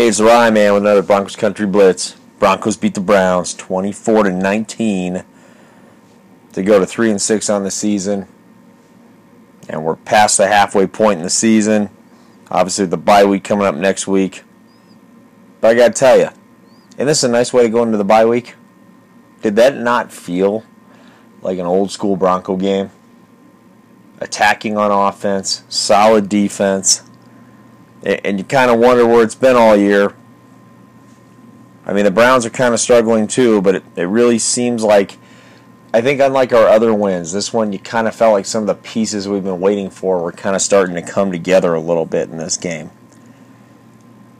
Hey, it's Rye Man with another Broncos Country Blitz. Broncos beat the Browns 24 to 19 to go to 3 and 6 on the season. And we're past the halfway point in the season. Obviously, the bye week coming up next week. But I got to tell you, and this is a nice way to go into the bye week. Did that not feel like an old school Bronco game? Attacking on offense, solid defense and you kind of wonder where it's been all year. I mean, the Browns are kind of struggling too, but it, it really seems like, I think, unlike our other wins, this one you kind of felt like some of the pieces we've been waiting for were kind of starting to come together a little bit in this game.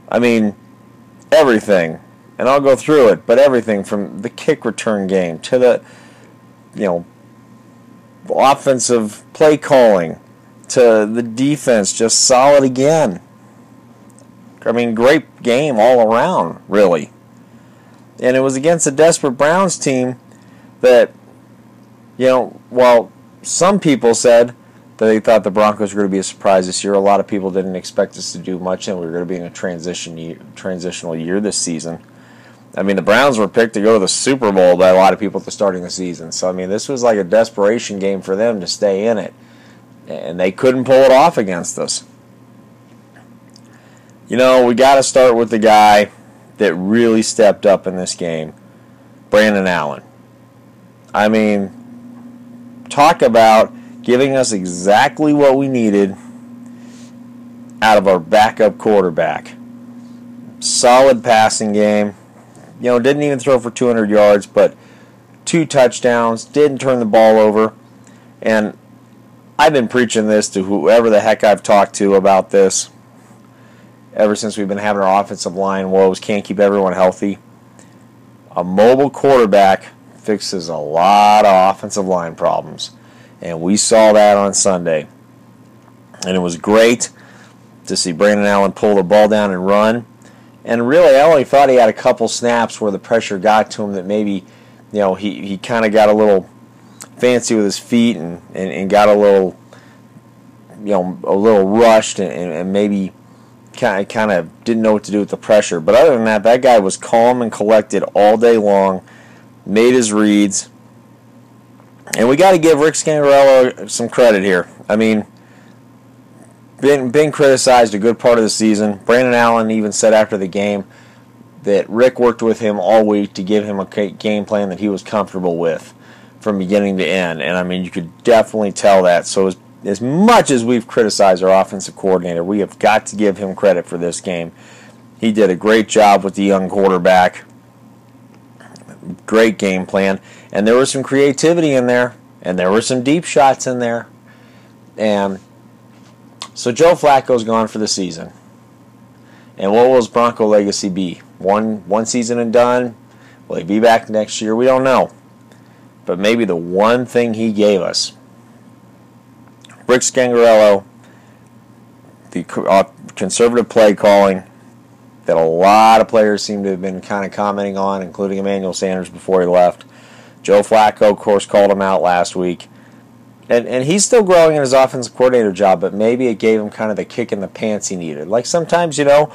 I mean, everything, and I'll go through it, but everything from the kick return game to the, you know, offensive play calling to the defense just solid again. I mean, great game all around, really. And it was against a desperate Browns team that, you know, while some people said that they thought the Broncos were going to be a surprise this year, a lot of people didn't expect us to do much, and we were going to be in a transition year, transitional year this season. I mean, the Browns were picked to go to the Super Bowl by a lot of people at the starting of the season. So, I mean, this was like a desperation game for them to stay in it. And they couldn't pull it off against us. You know, we got to start with the guy that really stepped up in this game, Brandon Allen. I mean, talk about giving us exactly what we needed out of our backup quarterback. Solid passing game. You know, didn't even throw for 200 yards, but two touchdowns, didn't turn the ball over. And I've been preaching this to whoever the heck I've talked to about this ever since we've been having our offensive line woes, can't keep everyone healthy. A mobile quarterback fixes a lot of offensive line problems. And we saw that on Sunday. And it was great to see Brandon Allen pull the ball down and run. And really, I only thought he had a couple snaps where the pressure got to him that maybe, you know, he, he kind of got a little fancy with his feet and, and, and got a little, you know, a little rushed and, and maybe kind of, kind of didn't know what to do with the pressure. But other than that, that guy was calm and collected all day long, made his reads. And we got to give Rick Scangarello some credit here. I mean, been, been criticized a good part of the season. Brandon Allen even said after the game that Rick worked with him all week to give him a game plan that he was comfortable with from beginning to end. And I mean, you could definitely tell that. So as much as we've criticized our offensive coordinator, we have got to give him credit for this game. He did a great job with the young quarterback. Great game plan. And there was some creativity in there, and there were some deep shots in there. And so Joe Flacco's gone for the season. And what will his Bronco legacy be? One one season and done? Will he be back next year? We don't know. But maybe the one thing he gave us Rick Scangarello, the uh, conservative play calling that a lot of players seem to have been kind of commenting on, including Emmanuel Sanders before he left. Joe Flacco, of course, called him out last week. And, and he's still growing in his offensive coordinator job, but maybe it gave him kind of the kick in the pants he needed. Like sometimes, you know,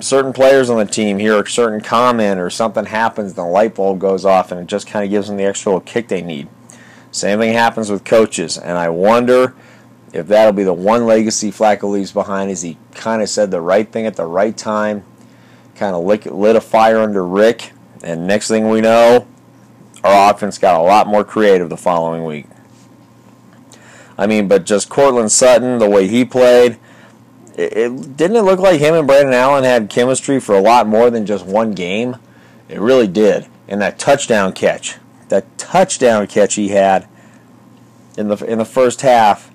certain players on the team hear a certain comment or something happens, and the light bulb goes off, and it just kind of gives them the extra little kick they need. Same thing happens with coaches, and I wonder if that'll be the one legacy Flacco leaves behind. Is he kind of said the right thing at the right time, kind of lit, lit a fire under Rick, and next thing we know, our offense got a lot more creative the following week. I mean, but just Courtland Sutton, the way he played, it, it, didn't it look like him and Brandon Allen had chemistry for a lot more than just one game? It really did. And that touchdown catch, that touchdown catch he had in the in the first half.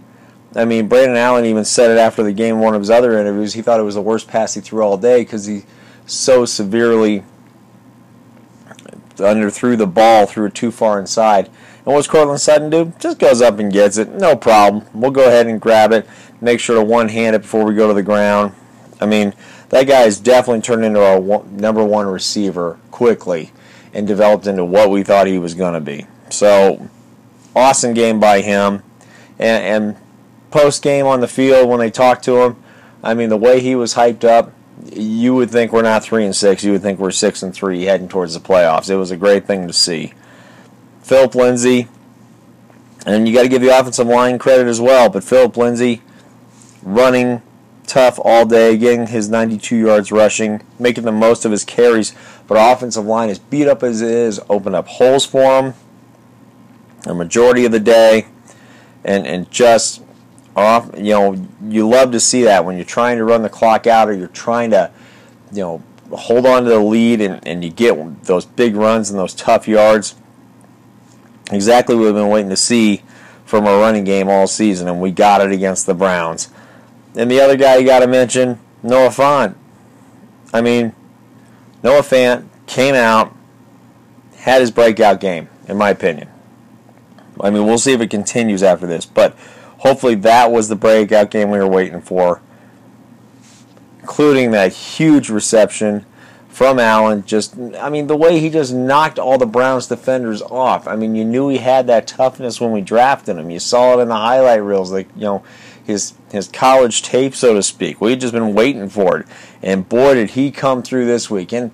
I mean, Brandon Allen even said it after the game. One of his other interviews, he thought it was the worst pass he threw all day because he so severely underthrew the ball, threw it too far inside. And what's Courtland Sutton do? Just goes up and gets it. No problem. We'll go ahead and grab it. Make sure to one hand it before we go to the ground. I mean, that guy has definitely turned into our number one receiver quickly and developed into what we thought he was going to be. So, awesome game by him. And, and post game on the field when they talked to him, I mean, the way he was hyped up, you would think we're not three and six. You would think we're six and three, heading towards the playoffs. It was a great thing to see. Philip Lindsay, and you got to give the offensive line credit as well. But Philip Lindsay running tough all day, getting his 92 yards rushing, making the most of his carries. But offensive line, as beat up as it is, opened up holes for him a majority of the day, and and just off. You know, you love to see that when you're trying to run the clock out or you're trying to, you know, hold on to the lead and, and you get those big runs and those tough yards. Exactly what we've been waiting to see from our running game all season, and we got it against the Browns. And the other guy you got to mention, Noah Fant. I mean, Noah Fant came out, had his breakout game, in my opinion. I mean, we'll see if it continues after this, but hopefully that was the breakout game we were waiting for, including that huge reception from Allen. Just, I mean, the way he just knocked all the Browns defenders off. I mean, you knew he had that toughness when we drafted him. You saw it in the highlight reels, like you know, his his college tape, so to speak. We'd just been waiting for it, and boy, did he come through this week. And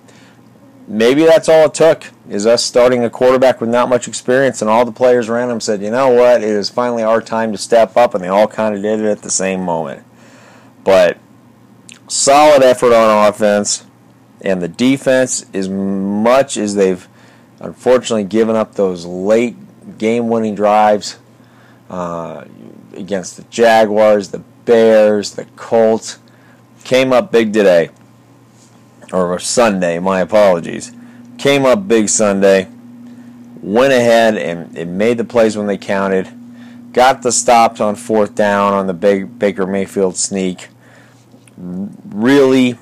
maybe that's all it took is us starting a quarterback with not much experience, and all the players around him said, "You know what? It is finally our time to step up," and they all kind of did it at the same moment. But solid effort on offense, and the defense, as much as they've unfortunately given up those late game-winning drives uh, against the Jaguars, the Bears, the Colts, came up big today or Sunday, my apologies. Came up big Sunday, went ahead and, made the plays when they counted, got the stops on fourth down on the big Baker Mayfield sneak. Really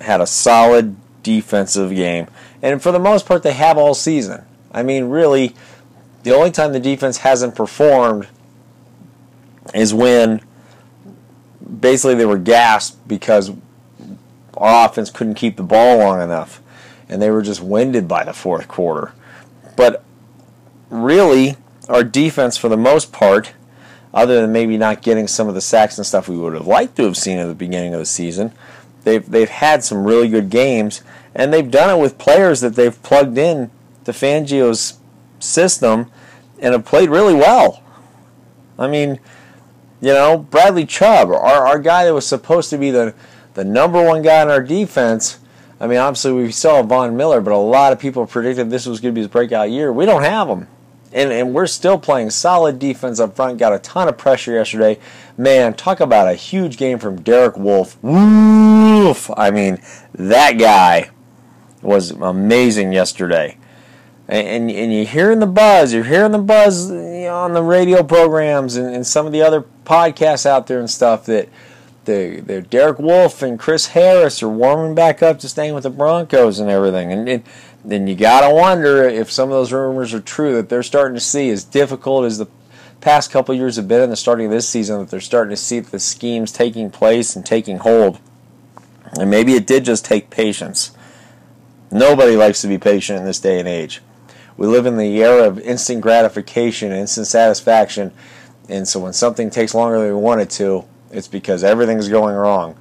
had a solid defensive game. And for the most part, they have all season. I mean, really, the only time the defense hasn't performed is when basically they were gassed because our offense couldn't keep the ball long enough, and they were just winded by the fourth quarter. But really, our defense, for the most part, other than maybe not getting some of the sacks and stuff we would have liked to have seen at the beginning of the season, they've they've had some really good games, and they've done it with players that they've plugged in to Fangio's system and have played really well. I mean, you know, Bradley Chubb, our, our guy that was supposed to be the the number one guy in our defense. I mean, obviously we saw Von Miller, but a lot of people predicted this was going to be his breakout year. We don't have him. And, and we're still playing solid defense up front. Got a ton of pressure yesterday. Man, talk about a huge game from Derek Wolfe. Woof! I mean, that guy was amazing yesterday. And, and, and you're hearing the buzz. You're hearing the buzz on the radio programs and, and some of the other podcasts out there and stuff that – the, the Derek Wolfe and Chris Harris are warming back up to staying with the Broncos and everything. And, and then you got to wonder if some of those rumors are true that they're starting to see as difficult as the past couple years have been in the starting of this season that they're starting to see the schemes taking place and taking hold. And maybe it did just take patience. Nobody likes to be patient in this day and age. We live in the era of instant gratification, instant satisfaction, and so when something takes longer than we want it to, it's because everything's going wrong.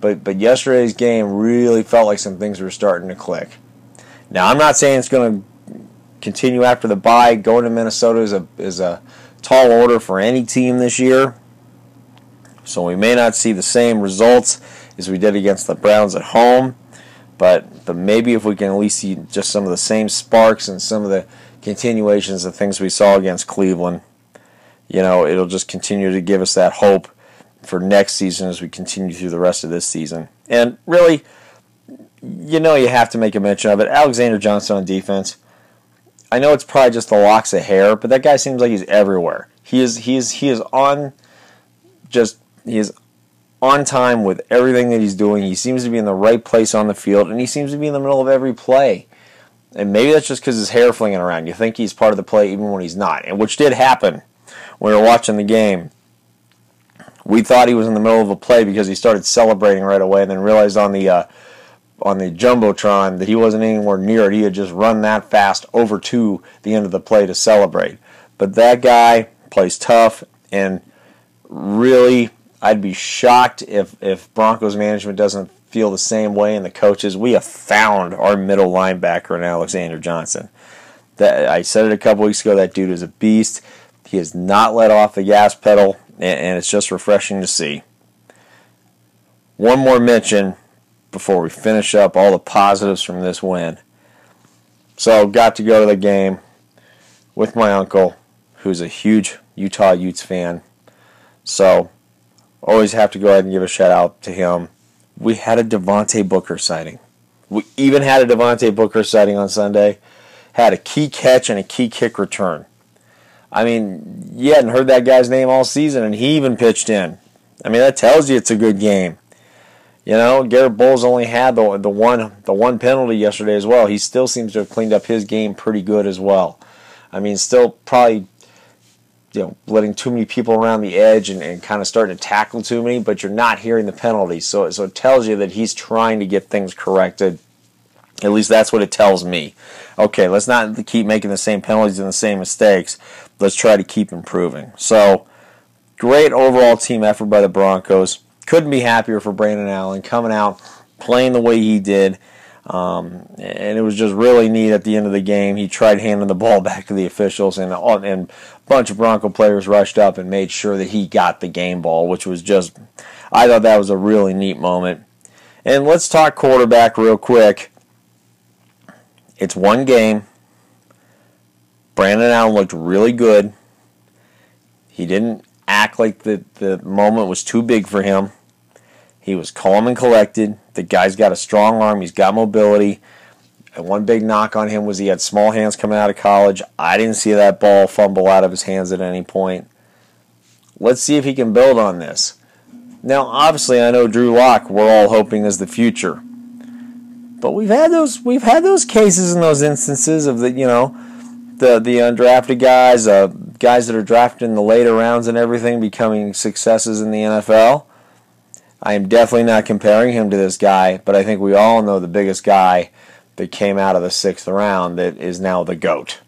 But but yesterday's game really felt like some things were starting to click. Now I'm not saying it's going to continue after the bye. Going to Minnesota is a is a tall order for any team this year. So we may not see the same results as we did against the Browns at home, but but maybe if we can at least see just some of the same sparks and some of the continuations of things we saw against Cleveland, you know, it'll just continue to give us that hope for next season as we continue through the rest of this season. And really, you know, you have to make a mention of it. Alexander Johnson on defense. I know it's probably just the locks of hair, but that guy seems like he's everywhere. He is he is he is on just he is on time with everything that he's doing. He seems to be in the right place on the field, and he seems to be in the middle of every play. And maybe that's just because his hair flinging around. You think he's part of the play even when he's not, and which did happen we were watching the game we thought he was in the middle of a play because he started celebrating right away, and then realized on the uh, on the jumbotron that he wasn't anywhere near it. He had just run that fast over to the end of the play to celebrate. But that guy plays tough, and really, I'd be shocked if if Broncos management doesn't feel the same way, and the coaches. We have found our middle linebacker in Alexander Johnson. That I said it a couple weeks ago. That dude is a beast. He has not let off the gas pedal, and, it's just refreshing to see. One more mention before we finish up all the positives from this win. So, got to go to the game with my uncle, who's a huge Utah Utes fan. So, always have to go ahead and give a shout out to him. We had a Devontae Booker sighting. We even had a Devontae Booker sighting on Sunday. Had a key catch and a key kick return. I mean, you hadn't heard that guy's name all season, and he even pitched in. I mean, that tells you it's a good game. You know, Garrett Bolles only had the the one the one penalty yesterday as well. He still seems to have cleaned up his game pretty good as well. I mean, still probably you know letting too many people around the edge and, and kind of starting to tackle too many, but you're not hearing the penalties. So so it tells you that he's trying to get things corrected. At least that's what it tells me. Okay, let's not keep making the same penalties and the same mistakes. Let's try to keep improving. So great overall team effort by the Broncos couldn't be happier for Brandon Allen coming out, playing the way he did. Um, and it was just really neat at the end of the game. He tried handing the ball back to the officials, and, and a bunch of Bronco players rushed up and made sure that he got the game ball, which was just, I thought that was a really neat moment. And let's talk quarterback real quick. It's one game. Brandon Allen looked really good. He didn't act like the, the moment was too big for him. He was calm and collected. The guy's got a strong arm. He's got mobility. And one big knock on him was he had small hands coming out of college. I didn't see that ball fumble out of his hands at any point. Let's see if he can build on this. Now, obviously, I know Drew Lock. We're all hoping is the future, but we've had those we've had those cases and those instances of the you know the the undrafted guys, uh, guys that are drafted in the later rounds and everything, becoming successes in the NFL. I am definitely not comparing him to this guy, but I think we all know the biggest guy that came out of the sixth round that is now the GOAT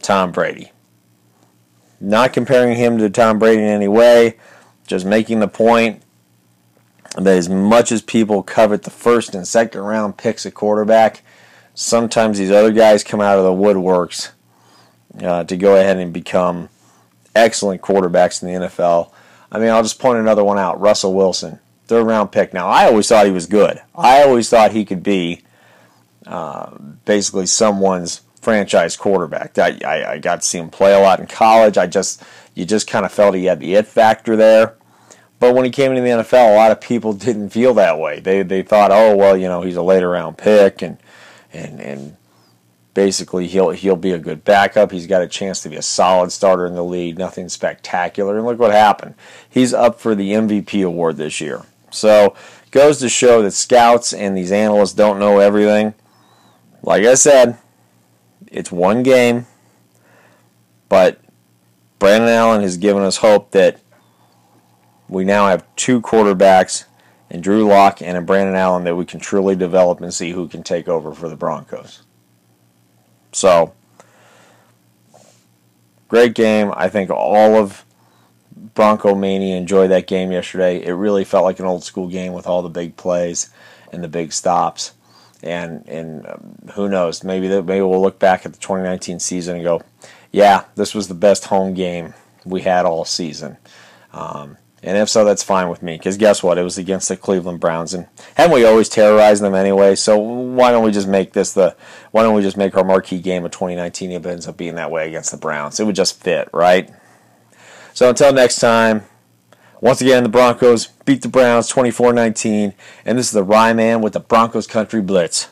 Tom Brady. Not comparing him to Tom Brady in any way, just making the point that as much as people covet the first and second round picks at quarterback, sometimes these other guys come out of the woodworks uh, to go ahead and become excellent quarterbacks in the NFL. I mean, I'll just point another one out Russell Wilson, third round pick. Now, I always thought he was good. I always thought he could be uh, basically someone's franchise quarterback. I, I, I, got to see him play a lot in college. I just you just kind of felt he had the it factor there. But when he came into the NFL, a lot of people didn't feel that way. They they thought, oh well, you know, he's a later round pick, and and and basically he'll he'll be a good backup. He's got a chance to be a solid starter in the league. Nothing spectacular. And look what happened. He's up for the MVP award this year. So goes to show that scouts and these analysts don't know everything. Like I said, it's one game, but Brandon Allen has given us hope that we now have two quarterbacks and Drew Lock and a Brandon Allen that we can truly develop and see who can take over for the Broncos. So, great game. I think all of Bronco Mania enjoyed that game yesterday. It really felt like an old school game with all the big plays and the big stops. And and um, who knows? Maybe that maybe we'll look back at the 2019 season and go, yeah, this was the best home game we had all season. Um, and if so, that's fine with me. Because guess what? It was against the Cleveland Browns, and haven't we always terrorized them anyway? So why don't we just make this the? Why don't we just make our marquee game of 2019 if it ends up being that way against the Browns? It would just fit, right? So until next time, once again, the Broncos beat the Browns 24-19, and this is the Rye Man with the Broncos Country Blitz.